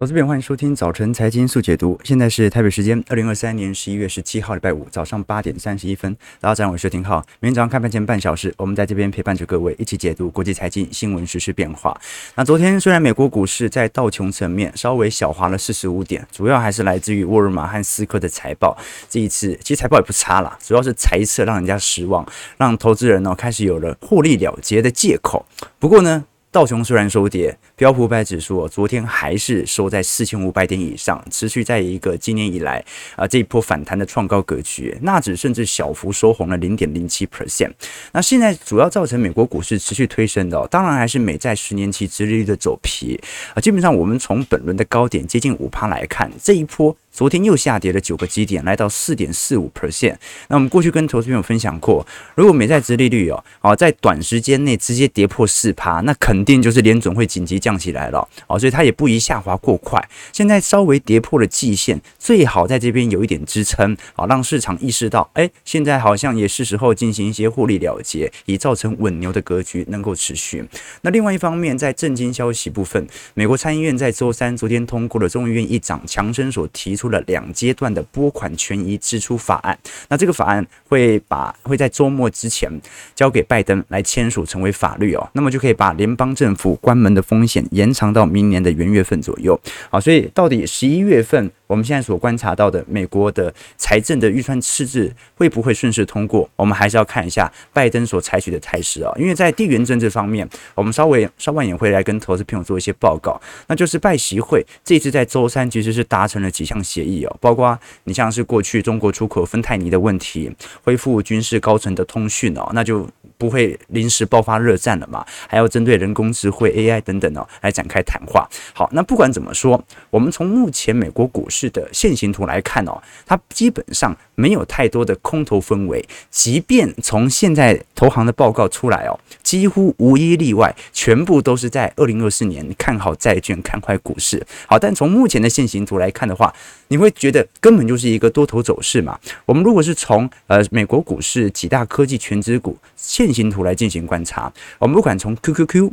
我这边欢迎收听早晨财经速解读。现在是台北时间二零二三年十一月十七号礼拜五早上八点三十一分。大家早上好，我是廷浩。每天早上开盘前半小时，我们在这边陪伴着各位一起解读国际财经新闻时事变化。那昨天虽然美国股市在道琼层面稍微小滑了四十五点，主要还是来自于沃尔玛和思科的财报。这一次其实财报也不差啦，主要是财测让人家失望，让投资人呢开始有了获利了结的借口。不过呢，道琼虽然收跌，标普五百指数昨天还是收在四千五百点以上，持续在一个今年以来啊这一波反弹的创高格局。纳指甚至小幅收红了零点零七 percent。那现在主要造成美国股市持续推升的，当然还是美债十年期殖利率的走皮啊。基本上我们从本轮的高点接近五趴来看，这一波。昨天又下跌了九个基点，来到四点四五 percent。那我们过去跟投资朋友分享过，如果美债殖利率哦，哦在短时间内直接跌破四趴，那肯定就是联准会紧急降起来了哦，所以它也不宜下滑过快。现在稍微跌破了季线，最好在这边有一点支撑啊，让市场意识到，哎，现在好像也是时候进行一些获利了结，以造成稳牛的格局能够持续。那另外一方面，在政经消息部分，美国参议院在周三昨天通过了众议院议长强生所提出了两阶段的拨款权益支出法案，那这个法案会把会在周末之前交给拜登来签署成为法律哦，那么就可以把联邦政府关门的风险延长到明年的元月份左右。好，所以到底十一月份我们现在所观察到的美国的财政的预算赤字会不会顺势通过？我们还是要看一下拜登所采取的态势啊，因为在地缘政治方面，我们稍微稍晚也会来跟投资朋友做一些报告，那就是拜习会这次在周三其实是达成了几项协议哦，包括你像是过去中国出口芬太尼的问题，恢复军事高层的通讯哦，那就不会临时爆发热战了嘛，还要针对人工智慧 AI 等等哦来展开谈话。好，那不管怎么说，我们从目前美国股市的线形图来看哦，它基本上没有太多的空头氛围，即便从现在投行的报告出来哦，几乎无一例外，全部都是在二零二四年看好债券、看坏股市。好，但从目前的线形图来看的话，你会觉得根本就是一个多头走势嘛？我们如果是从呃美国股市几大科技全值股现线形图来进行观察，我们不管从 QQQ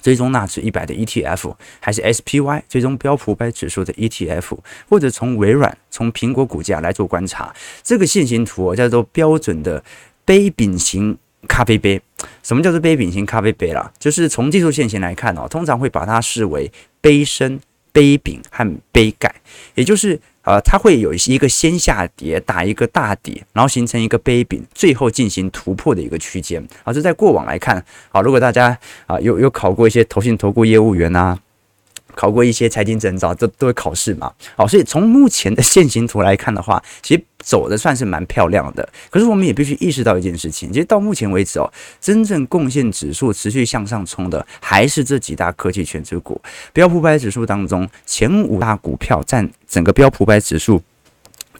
追踪纳指一百的 ETF，还是 SPY 追踪标普五百指数的 ETF，或者从微软、从苹果股价来做观察，这个线形图叫做标准的杯柄型咖啡杯。什么叫做杯柄型咖啡杯啦？就是从技术线型来看哦，通常会把它视为杯身。杯柄和杯盖，也就是啊，它会有一个先下跌打一个大底，然后形成一个杯柄，最后进行突破的一个区间。啊，这在过往来看，啊，如果大家啊有有考过一些投信投顾业务员啊。考过一些财经证照，都都会考试嘛。好，所以从目前的线形图来看的话，其实走的算是蛮漂亮的。可是我们也必须意识到一件事情，其实到目前为止哦，真正贡献指数持续向上冲的，还是这几大科技权值股。标普五百指数当中，前五大股票占整个标普五百指数。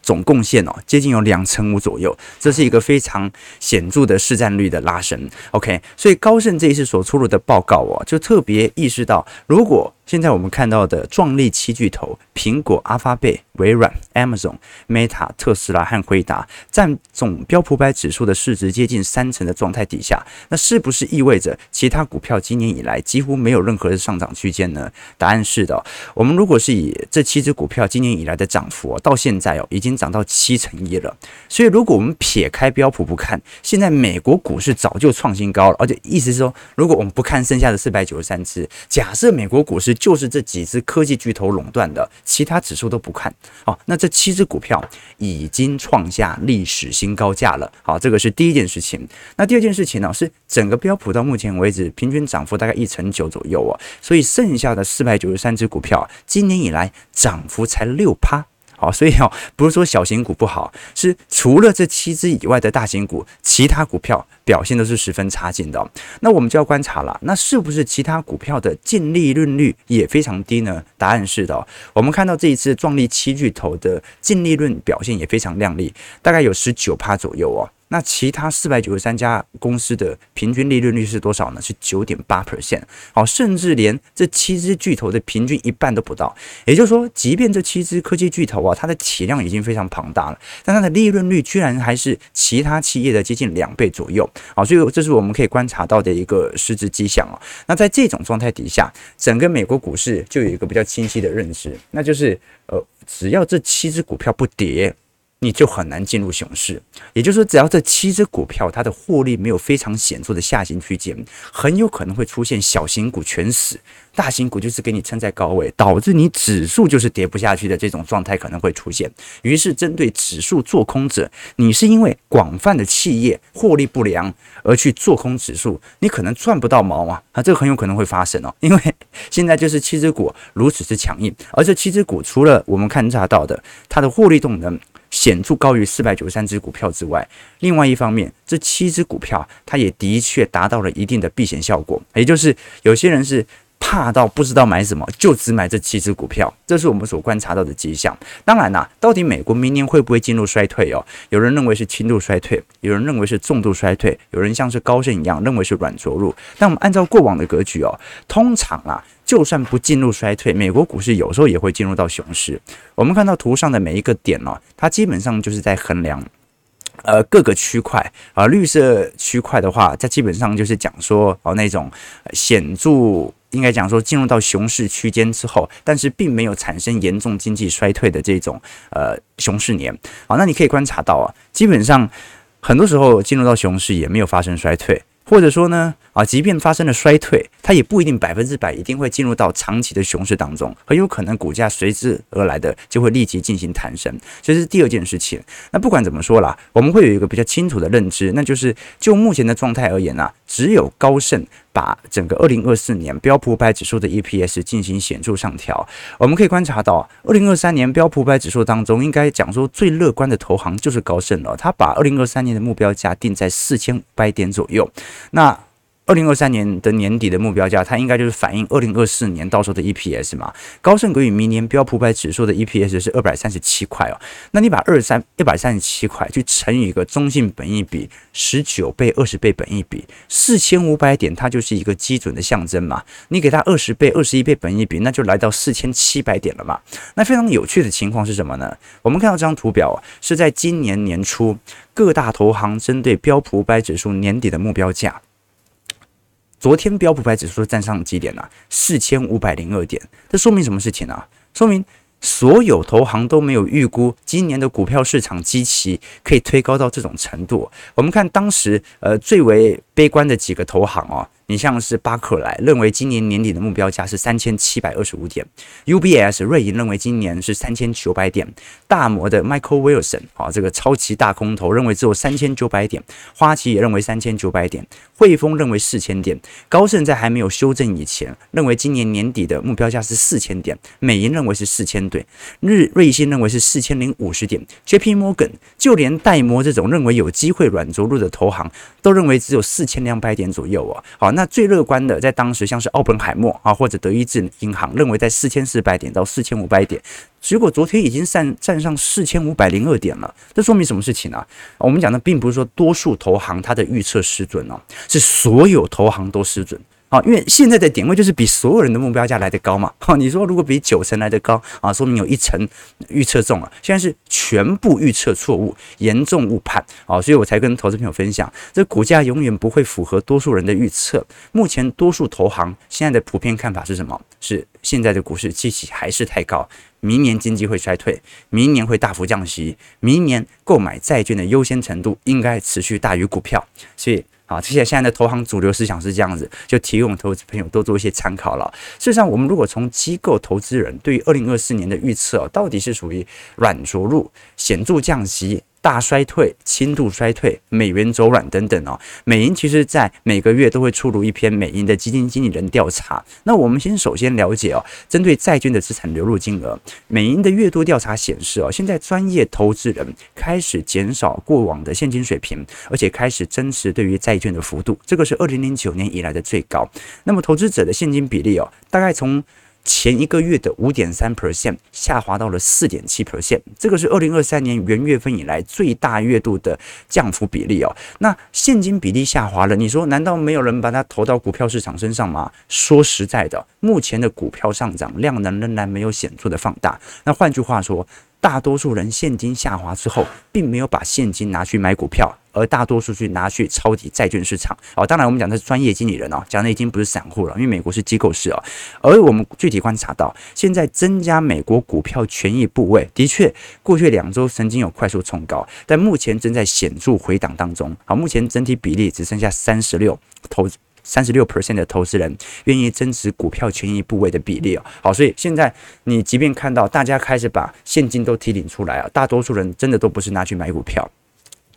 总贡献哦，接近有两成五左右，这是一个非常显著的市占率的拉升。OK，所以高盛这一次所出炉的报告哦，就特别意识到，如果现在我们看到的壮丽七巨头苹果、阿发贝、微软、Amazon、Meta、特斯拉和辉达占总标普百指数的市值接近三成的状态底下，那是不是意味着其他股票今年以来几乎没有任何的上涨区间呢？答案是的。我们如果是以这七只股票今年以来的涨幅到现在哦，已经涨到七成一了。所以如果我们撇开标普不看，现在美国股市早就创新高了。而且意思是说，如果我们不看剩下的四百九十三只，假设美国股市就是这几只科技巨头垄断的，其他指数都不看。好，那这七只股票已经创下历史新高价了。好，这个是第一件事情。那第二件事情呢，是整个标普到目前为止平均涨幅大概一成九左右啊，所以剩下的四百九十三只股票，今年以来涨幅才六趴。好，所以哦，不是说小型股不好，是除了这七只以外的大型股，其他股票表现都是十分差劲的。那我们就要观察了，那是不是其他股票的净利润率也非常低呢？答案是的。我们看到这一次壮丽七巨头的净利润表现也非常亮丽，大概有十九趴左右哦。那其他四百九十三家公司的平均利润率是多少呢？是九点八 percent。好，甚至连这七只巨头的平均一半都不到。也就是说，即便这七只科技巨头啊，它的体量已经非常庞大了，但它的利润率居然还是其他企业的接近两倍左右。好，所以这是我们可以观察到的一个实质迹象啊。那在这种状态底下，整个美国股市就有一个比较清晰的认知，那就是呃，只要这七只股票不跌。你就很难进入熊市，也就是说，只要这七只股票它的获利没有非常显著的下行区间，很有可能会出现小型股全死，大型股就是给你撑在高位，导致你指数就是跌不下去的这种状态可能会出现。于是，针对指数做空者，你是因为广泛的企业获利不良而去做空指数，你可能赚不到毛啊，啊，这个很有可能会发生哦，因为现在就是七只股如此之强硬，而这七只股除了我们勘察到的它的获利动能。显著高于四百九十三只股票之外，另外一方面，这七只股票它也的确达到了一定的避险效果，也就是有些人是怕到不知道买什么，就只买这七只股票，这是我们所观察到的迹象。当然啦，到底美国明年会不会进入衰退哦？有人认为是轻度衰退，有人认为是重度衰退，有人像是高盛一样认为是软着陆。但我们按照过往的格局哦，通常啊。就算不进入衰退，美国股市有时候也会进入到熊市。我们看到图上的每一个点哦，它基本上就是在衡量，呃，各个区块啊，绿色区块的话，它基本上就是讲说哦，那种显著应该讲说进入到熊市区间之后，但是并没有产生严重经济衰退的这种呃熊市年。好，那你可以观察到啊，基本上很多时候进入到熊市也没有发生衰退。或者说呢，啊，即便发生了衰退，它也不一定百分之百一定会进入到长期的熊市当中，很有可能股价随之而来的就会立即进行弹升，这是第二件事情。那不管怎么说啦，我们会有一个比较清楚的认知，那就是就目前的状态而言啊，只有高盛。把整个二零二四年标普五百指数的 EPS 进行显著上调，我们可以观察到，二零二三年标普五百指数当中，应该讲说最乐观的投行就是高盛了，他把二零二三年的目标价定在四千五百点左右，那。二零二三年的年底的目标价，它应该就是反映二零二四年到时候的 EPS 嘛。高盛给予明年标普百指数的 EPS 是二百三十七块哦。那你把二三一百三十七块去乘以一个中性本益比十九倍、二十倍本益比，四千五百点，它就是一个基准的象征嘛。你给它二十倍、二十一倍本益比，那就来到四千七百点了嘛。那非常有趣的情况是什么呢？我们看到这张图表是在今年年初各大投行针对标普五百指数年底的目标价。昨天标普百指数站上几点呢？四千五百零二点，这说明什么事情啊？说明所有投行都没有预估今年的股票市场基期可以推高到这种程度。我们看当时呃最为悲观的几个投行哦。你像是巴克莱认为今年年底的目标价是三千七百二十五点，UBS 瑞银认为今年是三千九百点，大摩的 Michael Wilson 啊这个超级大空头认为只有三千九百点，花旗也认为三千九百点，汇丰认为四千点，高盛在还没有修正以前认为今年年底的目标价是四千点，美银认为是四千点，日瑞信认为是四千零五十点，JP Morgan 就连戴摩这种认为有机会软着陆的投行都认为只有四千两百点左右啊，好那。那最乐观的，在当时像是奥本海默啊，或者德意志银行，认为在四千四百点到四千五百点，结果昨天已经站站上四千五百零二点了。这说明什么事情呢？我们讲的并不是说多数投行它的预测失准哦，是所有投行都失准。啊，因为现在的点位就是比所有人的目标价来得高嘛。哈，你说如果比九成来得高啊，说明有一成预测中了。现在是全部预测错误，严重误判啊，所以我才跟投资朋友分享，这股价永远不会符合多数人的预测。目前多数投行现在的普遍看法是什么？是现在的股市基期还是太高，明年经济会衰退，明年会大幅降息，明年购买债券的优先程度应该持续大于股票，所以。啊，这些现在的投行主流思想是这样子，就提供投资朋友多做一些参考了。事实上，我们如果从机构投资人对于二零二四年的预测，到底是属于软着陆、显著降息，大衰退、轻度衰退、美元走软等等哦，美银其实在每个月都会出炉一篇美银的基金经理人调查。那我们先首先了解哦，针对债券的资产流入金额，美银的月度调查显示哦，现在专业投资人开始减少过往的现金水平，而且开始增持对于债券的幅度，这个是二零零九年以来的最高。那么投资者的现金比例哦，大概从前一个月的五点三 percent 下滑到了四点七 percent，这个是二零二三年元月份以来最大月度的降幅比例哦。那现金比例下滑了，你说难道没有人把它投到股票市场身上吗？说实在的，目前的股票上涨量能仍然没有显著的放大。那换句话说，大多数人现金下滑之后，并没有把现金拿去买股票。而大多数去拿去抄底债券市场哦，当然我们讲的是专业经理人哦，讲的已经不是散户了，因为美国是机构式哦。而我们具体观察到，现在增加美国股票权益部位，的确过去两周曾经有快速冲高，但目前正在显著回档当中。好，目前整体比例只剩下三十六投三十六 percent 的投资人愿意增持股票权益部位的比例哦。好，所以现在你即便看到大家开始把现金都提领出来啊，大多数人真的都不是拿去买股票。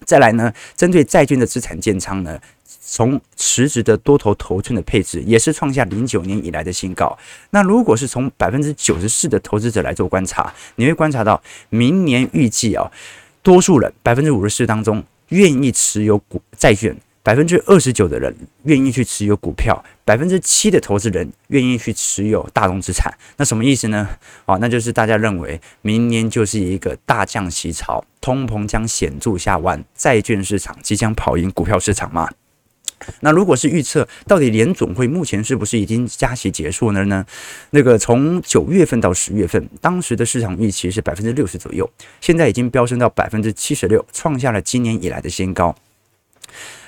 再来呢，针对债券的资产建仓呢，从实质的多头头寸的配置也是创下零九年以来的新高。那如果是从百分之九十四的投资者来做观察，你会观察到明年预计啊，多数人百分之五十四当中愿意持有股债券。百分之二十九的人愿意去持有股票，百分之七的投资人愿意去持有大宗资产。那什么意思呢？啊，那就是大家认为明年就是一个大降息潮，通膨将显著下弯，债券市场即将跑赢股票市场吗？那如果是预测，到底联总会目前是不是已经加息结束了呢？那个从九月份到十月份，当时的市场预期是百分之六十左右，现在已经飙升到百分之七十六，创下了今年以来的新高。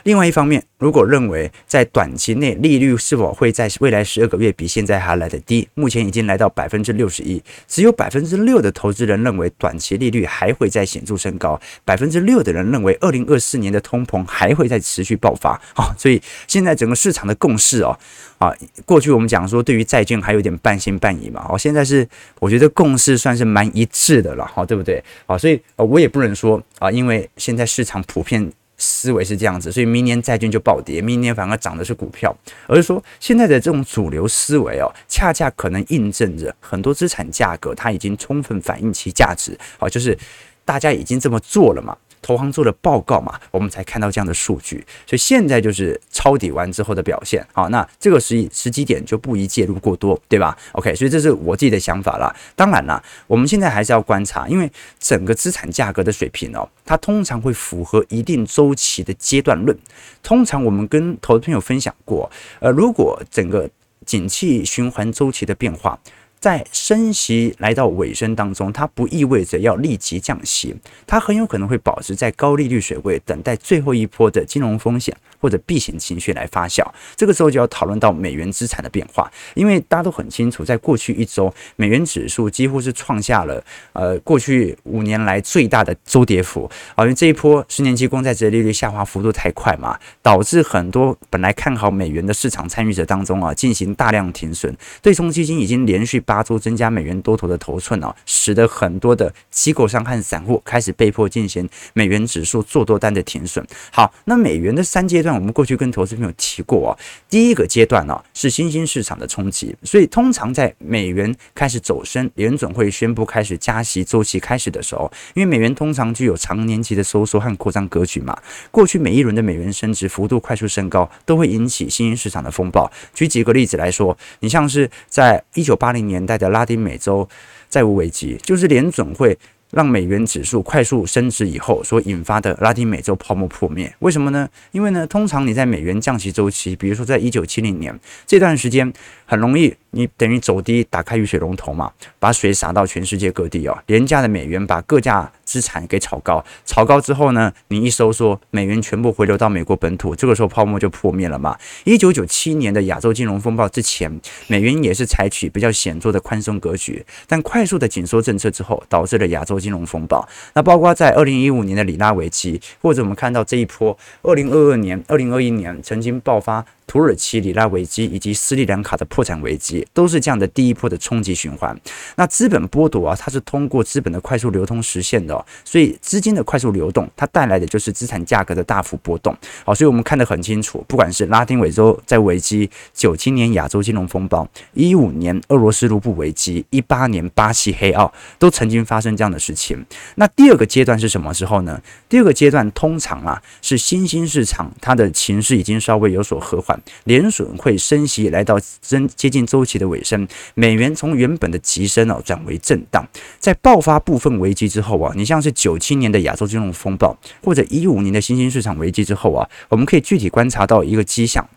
另外一方面，如果认为在短期内利率是否会在未来十二个月比现在还来得低，目前已经来到百分之六十一，只有百分之六的投资人认为短期利率还会再显著升高，百分之六的人认为二零二四年的通膨还会再持续爆发啊，所以现在整个市场的共识哦啊，过去我们讲说对于债券还有点半信半疑嘛，哦，现在是我觉得共识算是蛮一致的了，哈，对不对？啊，所以我也不能说啊，因为现在市场普遍。思维是这样子，所以明年债券就暴跌，明年反而涨的是股票，而是说现在的这种主流思维哦，恰恰可能印证着很多资产价格它已经充分反映其价值，好，就是大家已经这么做了嘛。投行做的报告嘛，我们才看到这样的数据，所以现在就是抄底完之后的表现。好，那这个时时机点就不宜介入过多，对吧？OK，所以这是我自己的想法啦。当然啦，我们现在还是要观察，因为整个资产价格的水平哦，它通常会符合一定周期的阶段论。通常我们跟投资朋友分享过，呃，如果整个景气循环周期的变化。在升息来到尾声当中，它不意味着要立即降息，它很有可能会保持在高利率水位，等待最后一波的金融风险。或者避险情绪来发酵。这个时候就要讨论到美元资产的变化，因为大家都很清楚，在过去一周，美元指数几乎是创下了呃过去五年来最大的周跌幅啊，因为这一波十年期公债殖利率下滑幅度太快嘛，导致很多本来看好美元的市场参与者当中啊，进行大量停损，对冲基金已经连续。八周增加美元多头的头寸哦，使得很多的机构商和散户开始被迫进行美元指数做多单的停损。好，那美元的三阶段，我们过去跟投资朋友提过啊。第一个阶段呢是新兴市场的冲击，所以通常在美元开始走升，联准会宣布开始加息周期开始的时候，因为美元通常具有长年期的收缩和扩张格局嘛。过去每一轮的美元升值幅度快速升高，都会引起新兴市场的风暴。举几个例子来说，你像是在一九八零。年代的拉丁美洲债务危机，就是联准会让美元指数快速升值以后所引发的拉丁美洲泡沫破灭。为什么呢？因为呢，通常你在美元降息周期，比如说在一九七零年这段时间，很容易你等于走低，打开雨水龙头嘛，把水洒到全世界各地哦。廉价的美元把各家资产给炒高，炒高之后呢，你一收缩，美元全部回流到美国本土，这个时候泡沫就破灭了嘛。一九九七年的亚洲金融风暴之前，美元也是采取比较显著的宽松格局，但快速的紧缩政策之后，导致了亚洲金融风暴。那包括在二零一五年的里拉危机，或者我们看到这一波二零二二年、二零二一年曾经爆发。土耳其里拉危机以及斯里兰卡的破产危机，都是这样的第一波的冲击循环。那资本剥夺啊，它是通过资本的快速流通实现的哦，所以资金的快速流动，它带来的就是资产价格的大幅波动。好，所以我们看得很清楚，不管是拉丁美洲在危机，九七年亚洲金融风暴，一五年俄罗斯卢布危机，一八年巴西黑奥，都曾经发生这样的事情。那第二个阶段是什么时候呢？第二个阶段通常啊，是新兴市场它的情势已经稍微有所和缓。缓，联准会升息来到真接近周期的尾声，美元从原本的急升哦转为震荡，在爆发部分危机之后啊，你像是九七年的亚洲金融风暴或者一五年的新兴市场危机之后啊，我们可以具体观察到一个迹象，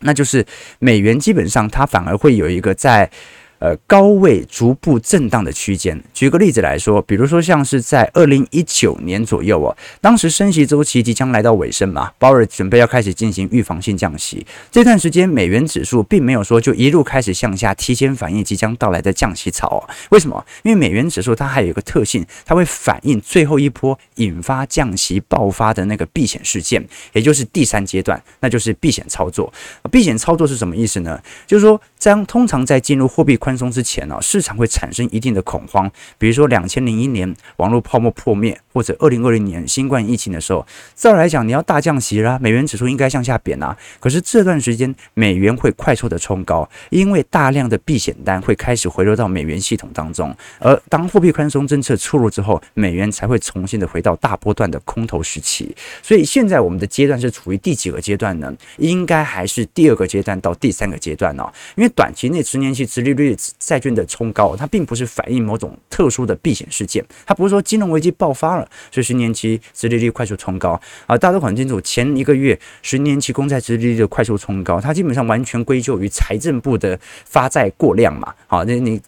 那就是美元基本上它反而会有一个在。呃，高位逐步震荡的区间。举个例子来说，比如说像是在二零一九年左右哦，当时升息周期即将来到尾声嘛，鲍尔准备要开始进行预防性降息。这段时间，美元指数并没有说就一路开始向下，提前反映即将到来的降息潮。为什么？因为美元指数它还有一个特性，它会反映最后一波引发降息爆发的那个避险事件，也就是第三阶段，那就是避险操作。避险操作是什么意思呢？就是说，将通常在进入货币宽松之前呢，市场会产生一定的恐慌，比如说两千零一年网络泡沫破灭，或者二零二零年新冠疫情的时候，照来讲你要大降息啦，美元指数应该向下贬啊。可是这段时间美元会快速的冲高，因为大量的避险单会开始回流到美元系统当中，而当货币宽松政策出炉之后，美元才会重新的回到大波段的空头时期。所以现在我们的阶段是处于第几个阶段呢？应该还是第二个阶段到第三个阶段哦，因为短期内十年期殖利率债券的冲高，它并不是反映某种特殊的避险事件，它不是说金融危机爆发了，所以十年期殖利率快速冲高啊！大家都很清楚，前一个月十年期公债殖利率的快速冲高，它基本上完全归咎于财政部的发债过量嘛。好，那你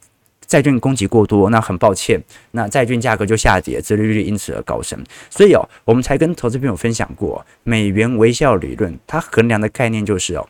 债券供给过多，那很抱歉，那债券价格就下跌，殖利率因此而高升。所以哦，我们才跟投资朋友分享过美元微笑理论，它衡量的概念就是哦，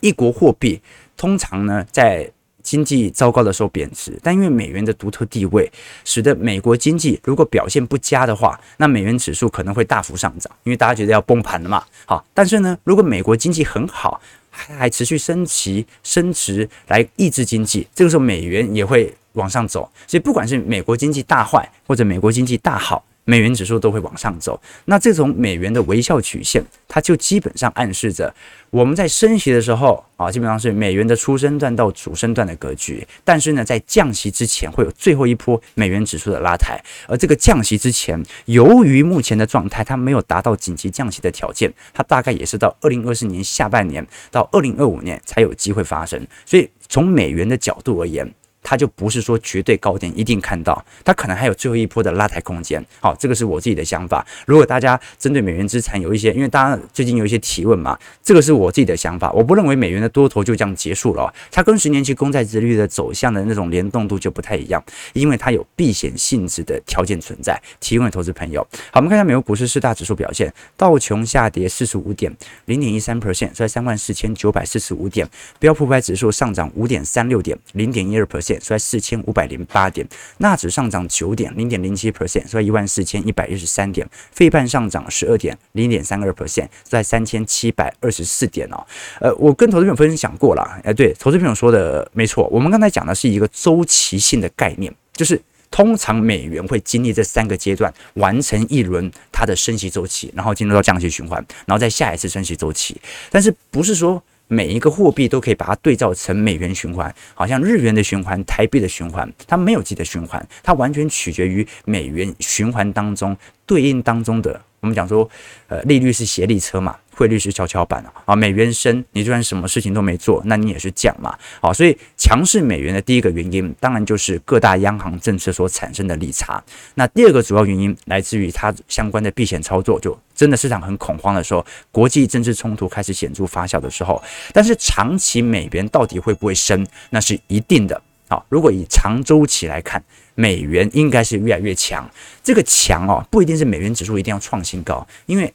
一国货币。通常呢，在经济糟糕的时候贬值，但因为美元的独特地位，使得美国经济如果表现不佳的话，那美元指数可能会大幅上涨，因为大家觉得要崩盘了嘛。好，但是呢，如果美国经济很好，还持续升息升值来抑制经济，这个时候美元也会往上走。所以不管是美国经济大坏或者美国经济大好。美元指数都会往上走，那这种美元的微笑曲线，它就基本上暗示着我们在升息的时候啊，基本上是美元的初升段到主升段的格局。但是呢，在降息之前会有最后一波美元指数的拉抬，而这个降息之前，由于目前的状态，它没有达到紧急降息的条件，它大概也是到二零二四年下半年到二零二五年才有机会发生。所以从美元的角度而言，它就不是说绝对高点一定看到，它可能还有最后一波的拉抬空间。好，这个是我自己的想法。如果大家针对美元资产有一些，因为大家最近有一些提问嘛，这个是我自己的想法。我不认为美元的多头就这样结束了，它跟十年期公债利率的走向的那种联动度就不太一样，因为它有避险性质的条件存在。提问投资朋友，好，我们看一下美国股市四大指数表现，道琼下跌四十五点，零点一三 percent，在三万四千九百四十五点；标普五百指数上涨五点三六点，零点一二 percent。收在四千五百零八点，纳指上涨九点零点零七 percent，收在一万四千一百一十三点，费半上涨十二点零点三二 percent，收在三千七百二十四点哦。呃，我跟投资朋友分享过了，哎，对，投资朋友说的没错，我们刚才讲的是一个周期性的概念，就是通常美元会经历这三个阶段，完成一轮它的升息周期，然后进入到降息循环，然后再下一次升息周期，但是不是说。每一个货币都可以把它对照成美元循环，好像日元的循环、台币的循环，它没有自己的循环，它完全取决于美元循环当中对应当中的。我们讲说，呃，利率是协力车嘛，汇率是跷跷板啊。美元升，你就算什么事情都没做，那你也是降嘛。好，所以强势美元的第一个原因，当然就是各大央行政策所产生的利差。那第二个主要原因，来自于它相关的避险操作，就真的市场很恐慌的时候，国际政治冲突开始显著发酵的时候。但是长期美元到底会不会升，那是一定的。好，如果以长周期来看。美元应该是越来越强，这个强哦，不一定是美元指数一定要创新高，因为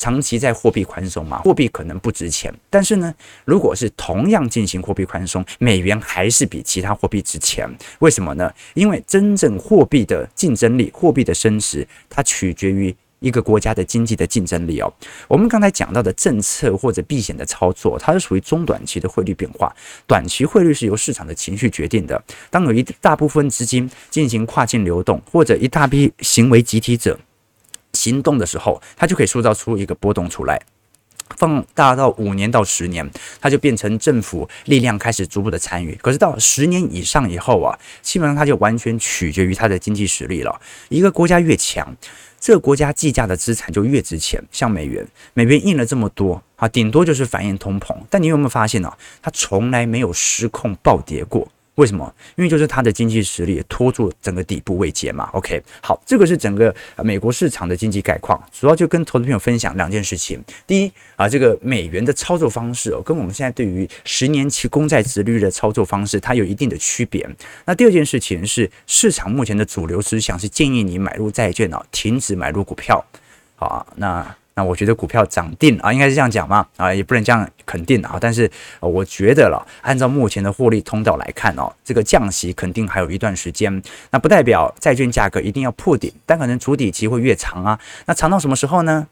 长期在货币宽松嘛，货币可能不值钱。但是呢，如果是同样进行货币宽松，美元还是比其他货币值钱。为什么呢？因为真正货币的竞争力、货币的升值，它取决于。一个国家的经济的竞争力哦，我们刚才讲到的政策或者避险的操作，它是属于中短期的汇率变化。短期汇率是由市场的情绪决定的。当有一大部分资金进行跨境流动，或者一大批行为集体者行动的时候，它就可以塑造出一个波动出来。放大到五年到十年，它就变成政府力量开始逐步的参与。可是到十年以上以后啊，基本上它就完全取决于它的经济实力了。一个国家越强，这个国家计价的资产就越值钱。像美元，美元印了这么多。啊，顶多就是反映通膨。但你有没有发现呢？它从来没有失控暴跌过。为什么？因为就是它的经济实力拖住整个底部位阶嘛。OK，好，这个是整个美国市场的经济概况，主要就跟投资朋友分享两件事情。第一啊，这个美元的操作方式哦，跟我们现在对于十年期公债殖利率的操作方式，它有一定的区别。那第二件事情是，市场目前的主流思想是建议你买入债券哦，停止买入股票。好啊，那。那我觉得股票涨定啊，应该是这样讲嘛啊，也不能这样肯定啊。但是我觉得了，按照目前的获利通道来看哦，这个降息肯定还有一段时间。那不代表债券价格一定要破顶，但可能筑底期会越长啊。那长到什么时候呢？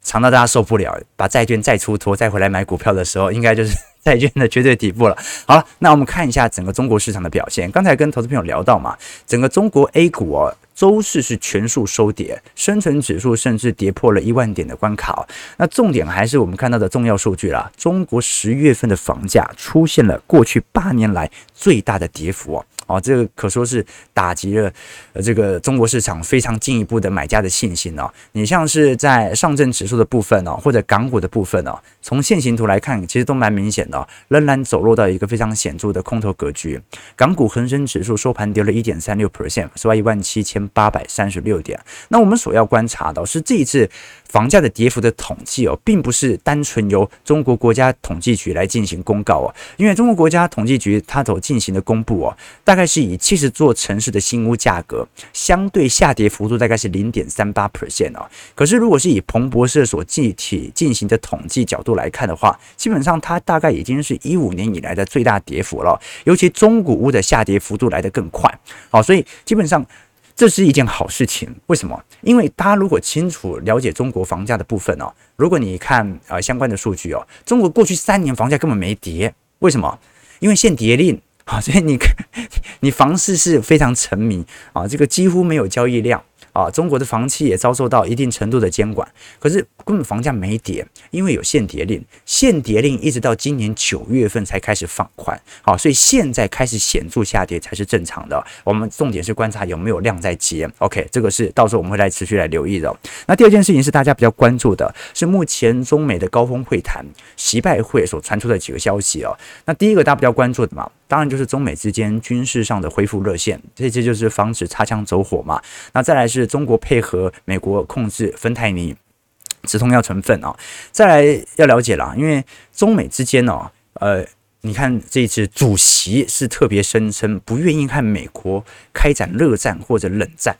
长到大家受不了，把债券再出脱，再回来买股票的时候，应该就是 债券的绝对底部了。好了，那我们看一下整个中国市场的表现。刚才跟投资朋友聊到嘛，整个中国 A 股哦。周四是全数收跌，深成指数甚至跌破了一万点的关卡。那重点还是我们看到的重要数据啊，中国十月份的房价出现了过去八年来最大的跌幅。哦，这个可说是打击了呃这个中国市场非常进一步的买家的信心哦。你像是在上证指数的部分哦，或者港股的部分哦，从线形图来看，其实都蛮明显的，仍然走落到一个非常显著的空头格局。港股恒生指数收盘跌了一点三六 percent，收在一万七千八百三十六点。那我们所要观察到是这一次。房价的跌幅的统计哦，并不是单纯由中国国家统计局来进行公告哦，因为中国国家统计局它所进行的公布哦，大概是以七十座城市的新屋价格相对下跌幅度大概是零点三八 percent 哦。可是如果是以彭博社所具体进行的统计角度来看的话，基本上它大概已经是一五年以来的最大跌幅了，尤其中古屋的下跌幅度来得更快。好，所以基本上。这是一件好事情，为什么？因为大家如果清楚了解中国房价的部分哦，如果你看呃相关的数据哦，中国过去三年房价根本没跌，为什么？因为限跌令啊，所以你看 你房市是非常沉迷啊，这个几乎没有交易量。啊，中国的房企也遭受到一定程度的监管，可是根本房价没跌，因为有限跌令，限跌令一直到今年九月份才开始放宽，好，所以现在开始显著下跌才是正常的。我们重点是观察有没有量在接，OK，这个是到时候我们会来持续来留意的。那第二件事情是大家比较关注的，是目前中美的高峰会谈，习拜会所传出的几个消息哦。那第一个大家比较关注的嘛，当然就是中美之间军事上的恢复热线，这这就是防止擦枪走火嘛。那再来是。中国配合美国控制芬太尼止痛药成分啊，再来要了解了，因为中美之间呢，呃，你看这一次主席是特别声称不愿意和美国开展热战或者冷战，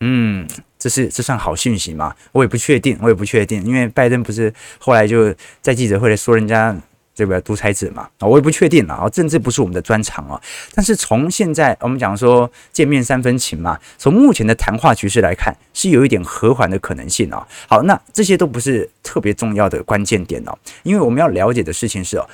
嗯，这是这算好讯息吗？我也不确定，我也不确定，因为拜登不是后来就在记者会里说人家。这个独裁者嘛，啊，我也不确定了啊，政治不是我们的专长啊。但是从现在我们讲说见面三分情嘛，从目前的谈话局势来看，是有一点和缓的可能性啊。好，那这些都不是特别重要的关键点哦，因为我们要了解的事情是哦，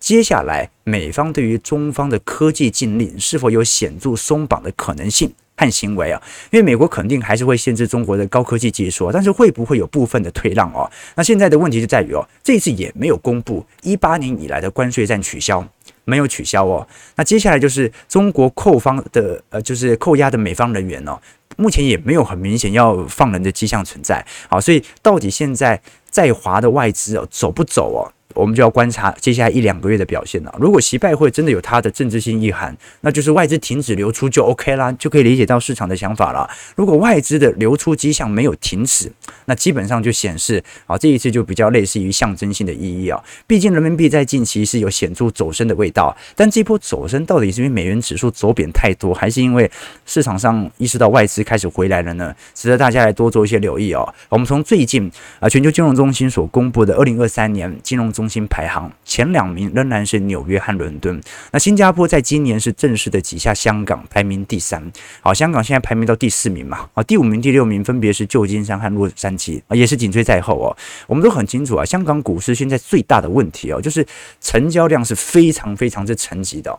接下来美方对于中方的科技禁令是否有显著松绑的可能性。和行为啊，因为美国肯定还是会限制中国的高科技技术，但是会不会有部分的退让哦？那现在的问题就在于哦，这一次也没有公布一八年以来的关税战取消，没有取消哦。那接下来就是中国扣方的呃，就是扣押的美方人员哦，目前也没有很明显要放人的迹象存在。好，所以到底现在在华的外资哦走不走哦？我们就要观察接下来一两个月的表现了。如果习拜会真的有它的政治性意涵，那就是外资停止流出就 OK 啦，就可以理解到市场的想法了。如果外资的流出迹象没有停止，那基本上就显示啊，这一次就比较类似于象征性的意义啊。毕竟人民币在近期是有显著走升的味道，但这波走升到底是因为美元指数走贬太多，还是因为市场上意识到外资开始回来了呢？值得大家来多做一些留意哦。我们从最近啊，全球金融中心所公布的二零二三年金融中中心排行前两名仍然是纽约和伦敦。那新加坡在今年是正式的挤下香港，排名第三。好，香港现在排名到第四名嘛？啊，第五名、第六名分别是旧金山和洛杉矶啊，也是紧追在后哦。我们都很清楚啊，香港股市现在最大的问题哦，就是成交量是非常非常之沉寂的，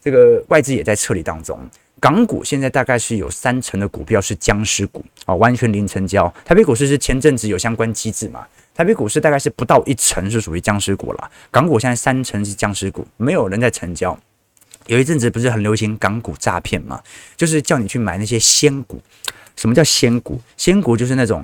这个外资也在撤离当中。港股现在大概是有三成的股票是僵尸股啊，完全零成交。台北股市是前阵子有相关机制嘛？台北股市大概是不到一成是属于僵尸股了，港股现在三成是僵尸股，没有人在成交。有一阵子不是很流行港股诈骗吗？就是叫你去买那些仙股。什么叫仙股？仙股就是那种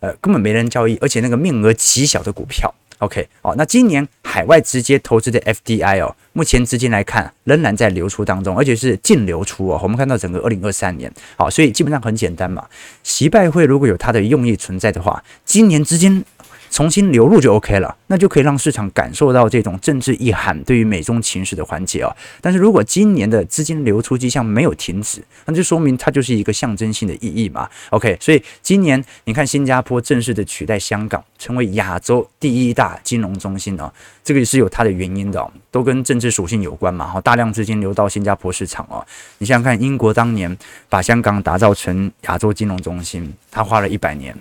呃根本没人交易，而且那个面额极小的股票 OK，哦，那今年海外直接投资的 FDI 哦，目前资金来看仍然在流出当中，而且是净流出哦。我们看到整个二零二三年，好，所以基本上很简单嘛。习拜会如果有它的用意存在的话，今年资金。重新流入就 OK 了，那就可以让市场感受到这种政治意涵对于美中情势的缓解啊。但是如果今年的资金流出迹象没有停止，那就说明它就是一个象征性的意义嘛。OK，所以今年你看新加坡正式的取代香港成为亚洲第一大金融中心啊，这个也是有它的原因的哦，都跟政治属性有关嘛。哈，大量资金流到新加坡市场哦。你想想看，英国当年把香港打造成亚洲金融中心，它花了一百年，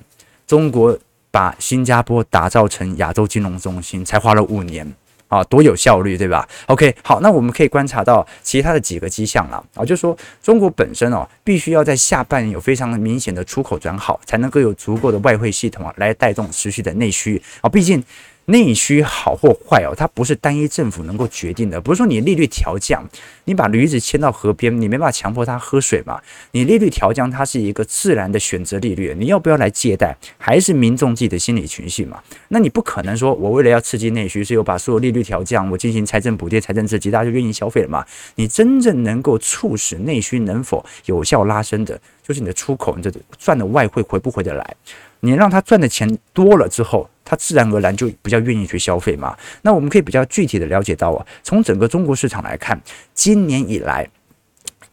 中国。把新加坡打造成亚洲金融中心，才花了五年啊，多有效率，对吧？OK，好，那我们可以观察到其他的几个迹象了啊，就是说中国本身哦，必须要在下半年有非常明显的出口转好，才能够有足够的外汇系统啊，来带动持续的内需啊，毕竟。内需好或坏哦，它不是单一政府能够决定的。不是说你利率调降，你把驴子牵到河边，你没办法强迫它喝水嘛？你利率调降，它是一个自然的选择利率，你要不要来借贷，还是民众自己的心理情绪嘛？那你不可能说我为了要刺激内需，所以我把所有利率调降，我进行财政补贴、财政刺激，大家就愿意消费了嘛？你真正能够促使内需能否有效拉升的，就是你的出口，你这赚的外汇回不回得来？你让他赚的钱多了之后，他自然而然就比较愿意去消费嘛。那我们可以比较具体的了解到啊，从整个中国市场来看，今年以来，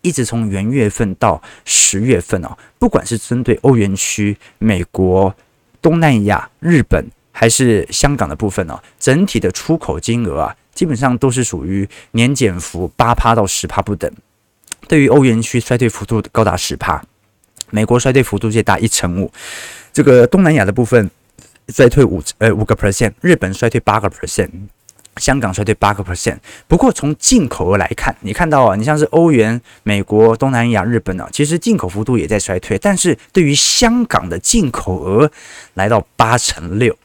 一直从元月份到十月份啊，不管是针对欧元区、美国、东南亚、日本还是香港的部分哦，整体的出口金额啊，基本上都是属于年减幅八趴到十趴不等。对于欧元区衰退幅度高达十趴，美国衰退幅度最大一成五。这个东南亚的部分衰退五呃五个 percent，日本衰退八个 percent，香港衰退八个 percent。不过从进口额来看，你看到啊，你像是欧元、美国、东南亚、日本啊，其实进口幅度也在衰退。但是对于香港的进口额来到八成六，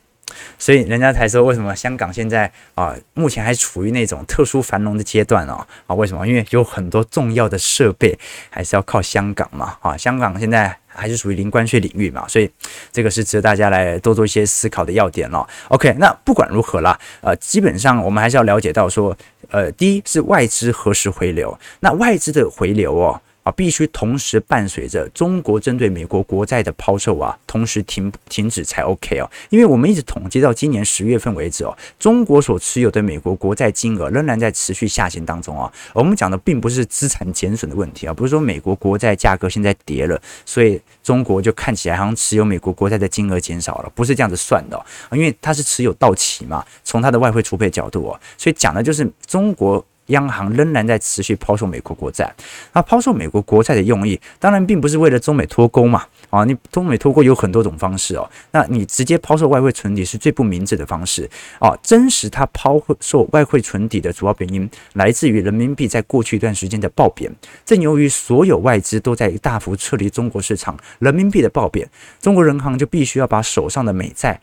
所以人家才说为什么香港现在啊目前还处于那种特殊繁荣的阶段哦啊？为什么？因为有很多重要的设备还是要靠香港嘛啊！香港现在。还是属于零关税领域嘛，所以这个是值得大家来多做一些思考的要点了。OK，那不管如何啦，呃，基本上我们还是要了解到说，呃，第一是外资何时回流，那外资的回流哦。啊，必须同时伴随着中国针对美国国债的抛售啊，同时停停止才 OK 哦。因为我们一直统计到今年十月份为止哦，中国所持有的美国国债金额仍然在持续下行当中啊。我们讲的并不是资产减损的问题啊，不是说美国国债价格现在跌了，所以中国就看起来好像持有美国国债的金额减少了，不是这样子算的，因为它是持有到期嘛，从它的外汇储备角度哦，所以讲的就是中国。央行仍然在持续抛售美国国债，那抛售美国国债的用意，当然并不是为了中美脱钩嘛，啊，你中美脱钩有很多种方式哦，那你直接抛售外汇存底是最不明智的方式啊。真实它抛售外汇存底的主要原因，来自于人民币在过去一段时间的暴贬，正由于所有外资都在大幅撤离中国市场，人民币的暴贬，中国人行就必须要把手上的美债。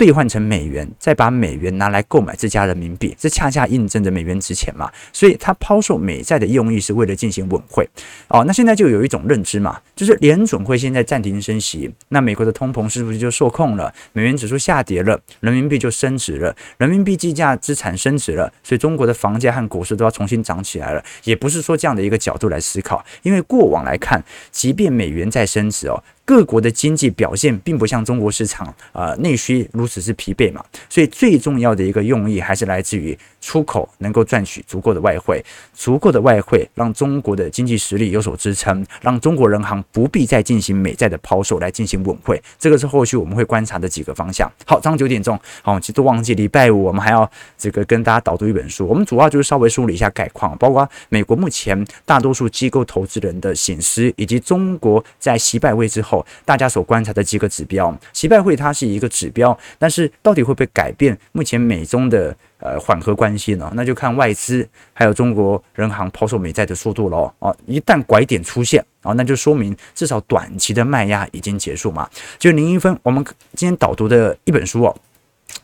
兑换成美元，再把美元拿来购买自家人民币，这恰恰印证着美元值钱嘛。所以，他抛售美债的用意是为了进行稳汇。哦，那现在就有一种认知嘛，就是联准会现在暂停升息，那美国的通膨是不是就受控了？美元指数下跌了，人民币就升值了，人民币计价资产升值了，所以中国的房价和股市都要重新涨起来了。也不是说这样的一个角度来思考，因为过往来看，即便美元在升值哦。各国的经济表现并不像中国市场，呃，内需如此之疲惫嘛，所以最重要的一个用意还是来自于出口能够赚取足够的外汇，足够的外汇让中国的经济实力有所支撑，让中国人行不必再进行美债的抛售来进行稳汇，这个是后续我们会观察的几个方向。好，早上九点钟，好，其实都忘记礼拜五我们还要这个跟大家导读一本书，我们主要就是稍微梳理一下概况，包括美国目前大多数机构投资人的省思，以及中国在习拜会之后。大家所观察的几个指标，习拜会它是一个指标，但是到底会不会改变目前美中的呃缓和关系呢？那就看外资还有中国人行抛售美债的速度喽。哦，一旦拐点出现啊，那就说明至少短期的卖压已经结束嘛。就林一芬，我们今天导读的一本书哦，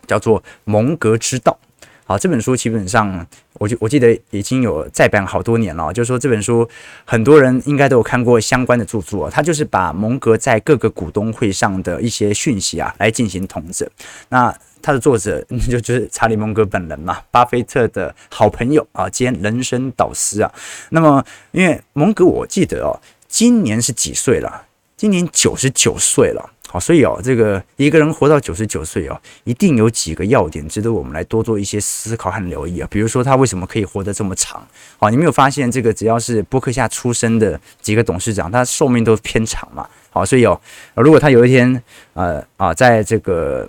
叫做《蒙格之道》。好，这本书基本上我就我记得已经有再版好多年了，就是说这本书很多人应该都有看过相关的著作，他就是把蒙格在各个股东会上的一些讯息啊来进行统整。那他的作者 就就是查理蒙格本人嘛，巴菲特的好朋友啊兼人生导师啊。那么因为蒙格我记得哦，今年是几岁了？今年九十九岁了。所以哦，这个一个人活到九十九岁哦，一定有几个要点值得我们来多做一些思考和留意啊。比如说，他为什么可以活得这么长？好，你没有发现这个只要是伯克夏出生的几个董事长，他寿命都偏长嘛？好，所以哦，如果他有一天呃啊，在这个。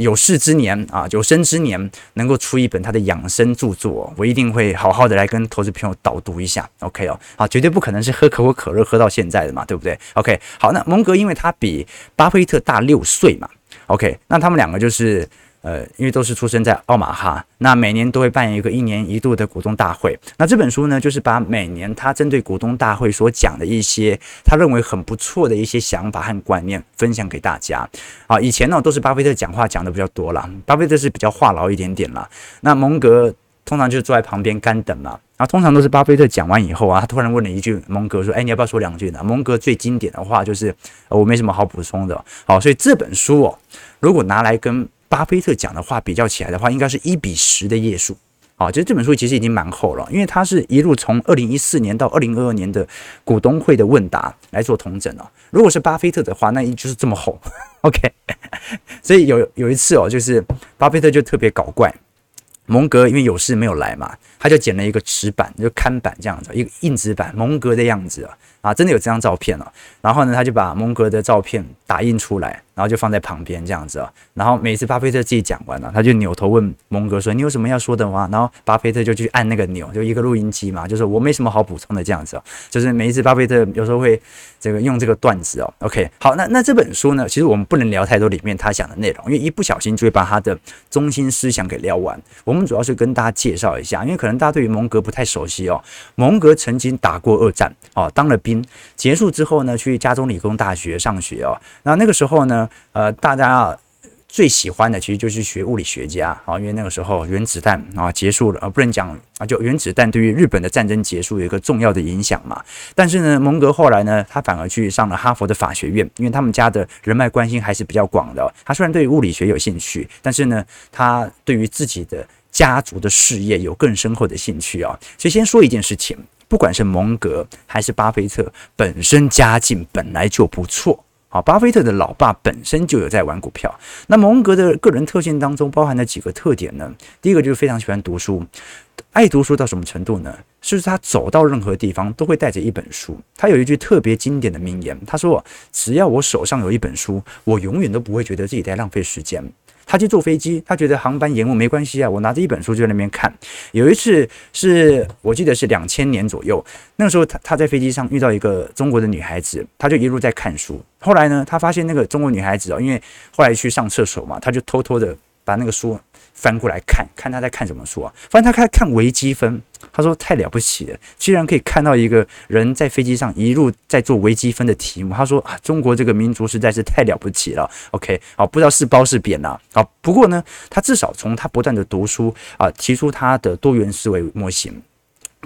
有事之年啊，有生之年能够出一本他的养生著作，我一定会好好的来跟投资朋友导读一下。OK 哦，好，绝对不可能是喝可口可乐喝到现在的嘛，对不对？OK，好，那蒙格因为他比巴菲特大六岁嘛，OK，那他们两个就是。呃，因为都是出生在奥马哈，那每年都会办一个一年一度的股东大会。那这本书呢，就是把每年他针对股东大会所讲的一些他认为很不错的一些想法和观念分享给大家。啊，以前呢都是巴菲特讲话讲的比较多啦，巴菲特是比较话痨一点点啦。那蒙格通常就是坐在旁边干等嘛。然后通常都是巴菲特讲完以后啊，他突然问了一句蒙格说：“哎，你要不要说两句呢？”蒙格最经典的话就是：“我没什么好补充的。”好，所以这本书哦，如果拿来跟巴菲特讲的话比较起来的话，应该是一比十的页数啊。其实这本书其实已经蛮厚了，因为它是一路从二零一四年到二零二二年的股东会的问答来做统整了。如果是巴菲特的话，那就是这么厚。OK，所以有有一次哦，就是巴菲特就特别搞怪，蒙格因为有事没有来嘛，他就捡了一个纸板，就看板这样子，一个硬纸板，蒙格的样子啊啊，真的有这张照片了。然后呢，他就把蒙格的照片打印出来。然后就放在旁边这样子啊，然后每次巴菲特自己讲完了，他就扭头问蒙格说：“你有什么要说的吗？”然后巴菲特就去按那个钮，就一个录音机嘛，就是我没什么好补充的这样子啊。就是每一次巴菲特有时候会这个用这个段子哦。OK，好，那那这本书呢，其实我们不能聊太多里面他讲的内容，因为一不小心就会把他的中心思想给聊完。我们主要是跟大家介绍一下，因为可能大家对于蒙格不太熟悉哦。蒙格曾经打过二战哦，当了兵，结束之后呢，去加州理工大学上学哦。那那个时候呢，呃，大家最喜欢的其实就是学物理学家啊，因为那个时候原子弹啊结束了，啊，不能讲啊，就原子弹对于日本的战争结束有一个重要的影响嘛。但是呢，蒙格后来呢，他反而去上了哈佛的法学院，因为他们家的人脉关系还是比较广的。他虽然对物理学有兴趣，但是呢，他对于自己的家族的事业有更深厚的兴趣啊。所以先说一件事情，不管是蒙格还是巴菲特，本身家境本来就不错。好，巴菲特的老爸本身就有在玩股票。那蒙格的个人特性当中包含了几个特点呢？第一个就是非常喜欢读书，爱读书到什么程度呢？就是他走到任何地方都会带着一本书。他有一句特别经典的名言，他说：“只要我手上有一本书，我永远都不会觉得自己在浪费时间。”他去坐飞机，他觉得航班延误没关系啊，我拿着一本书就在那边看。有一次是我记得是两千年左右，那个时候他他在飞机上遇到一个中国的女孩子，他就一路在看书。后来呢，他发现那个中国女孩子哦，因为后来去上厕所嘛，他就偷偷的把那个书翻过来看看他在看什么书啊，发现他开始看微积分。他说太了不起了，居然可以看到一个人在飞机上一路在做微积分的题目。他说啊，中国这个民族实在是太了不起了。OK，好，不知道是褒是贬呐。好，不过呢，他至少从他不断的读书啊，提出他的多元思维模型。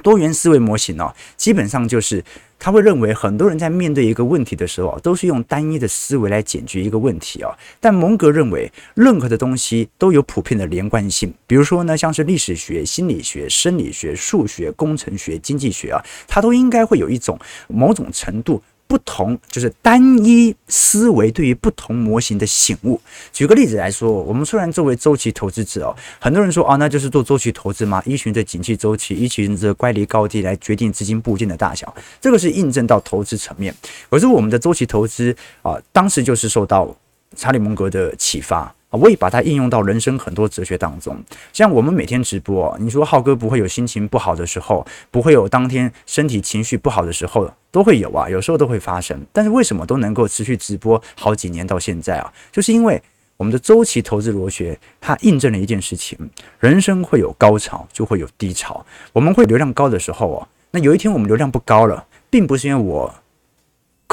多元思维模型哦，基本上就是他会认为很多人在面对一个问题的时候，都是用单一的思维来解决一个问题啊。但蒙格认为，任何的东西都有普遍的连贯性。比如说呢，像是历史学、心理学、生理学、数学、工程学、经济学啊，它都应该会有一种某种程度。不同就是单一思维对于不同模型的醒悟。举个例子来说，我们虽然作为周期投资者哦，很多人说啊，那就是做周期投资嘛，依循着景气周期，依循着乖离高低来决定资金部件的大小，这个是印证到投资层面。可是我们的周期投资啊，当时就是受到查理蒙格的启发。我也把它应用到人生很多哲学当中，像我们每天直播，你说浩哥不会有心情不好的时候，不会有当天身体情绪不好的时候，都会有啊，有时候都会发生。但是为什么都能够持续直播好几年到现在啊？就是因为我们的周期投资逻辑，它印证了一件事情：人生会有高潮，就会有低潮。我们会流量高的时候哦，那有一天我们流量不高了，并不是因为我。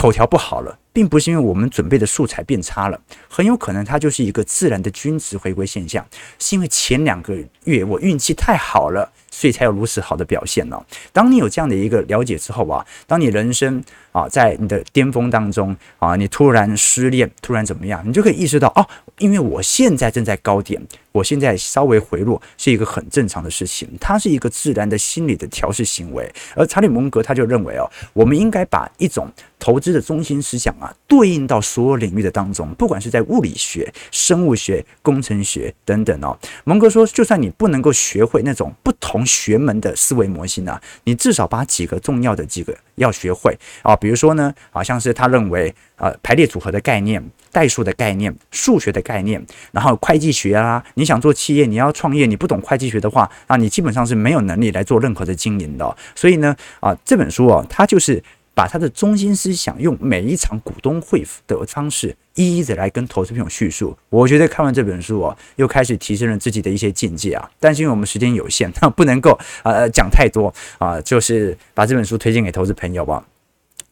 口条不好了，并不是因为我们准备的素材变差了，很有可能它就是一个自然的均值回归现象，是因为前两个月我运气太好了。所以才有如此好的表现呢。当你有这样的一个了解之后啊，当你人生啊在你的巅峰当中啊，你突然失恋，突然怎么样，你就可以意识到哦，因为我现在正在高点，我现在稍微回落是一个很正常的事情，它是一个自然的心理的调试行为。而查理蒙格他就认为哦，我们应该把一种投资的中心思想啊，对应到所有领域的当中，不管是在物理学、生物学、工程学等等哦。蒙哥说，就算你不能够学会那种不同。学门的思维模型啊，你至少把几个重要的几个要学会啊，比如说呢，好像是他认为呃排列组合的概念、代数的概念、数学的概念，然后会计学啊，你想做企业，你要创业，你不懂会计学的话，那你基本上是没有能力来做任何的经营的。所以呢，啊这本书啊，它就是。把他的中心思想用每一场股东会的方式一一的来跟投资朋友叙述，我觉得看完这本书哦，又开始提升了自己的一些境界啊。但是因为我们时间有限，那不能够呃讲太多啊，就是把这本书推荐给投资朋友吧。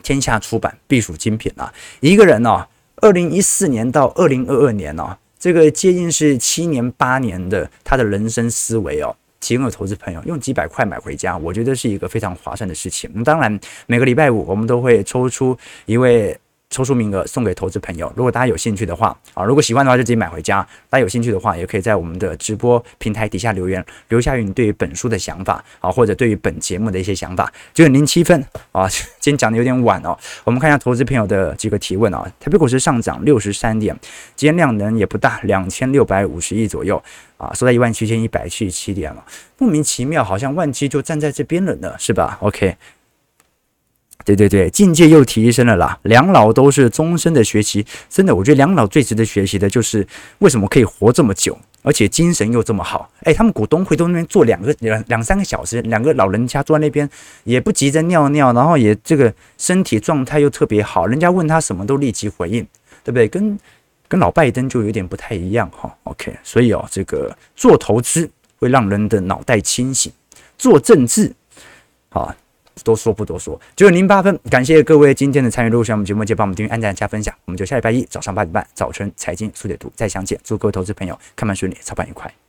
天下出版必属精品啊！一个人呢，二零一四年到二零二二年呢，这个接近是七年八年的他的人生思维哦。提供的投资朋友用几百块买回家，我觉得是一个非常划算的事情。当然，每个礼拜五我们都会抽出一位。抽出名额送给投资朋友，如果大家有兴趣的话啊，如果喜欢的话就自己买回家。大家有兴趣的话，也可以在我们的直播平台底下留言，留下你对于本书的想法啊，或者对于本节目的一些想法。九点零七分啊，今天讲的有点晚哦。我们看一下投资朋友的几个提问啊。台北股市上涨六十三点，今天量能也不大，两千六百五十亿左右啊，收在一万七千一百七十七点了。莫名其妙，好像万七就站在这边了呢，是吧？OK。对对对，境界又提升了啦。两老都是终身的学习，真的，我觉得两老最值得学习的就是为什么可以活这么久，而且精神又这么好。哎，他们股东会都那边坐两个两两三个小时，两个老人家坐在那边也不急着尿尿，然后也这个身体状态又特别好，人家问他什么都立即回应，对不对？跟跟老拜登就有点不太一样哈。OK，所以哦，这个做投资会让人的脑袋清醒，做政治，好。多说不多说，九点零八分，感谢各位今天的参与。如果喜欢我们节目，记得帮我们订阅、按赞、加分享。我们就下礼拜一早上八点半，早晨财经速解读再相见。祝各位投资朋友开盘顺利，操盘愉快。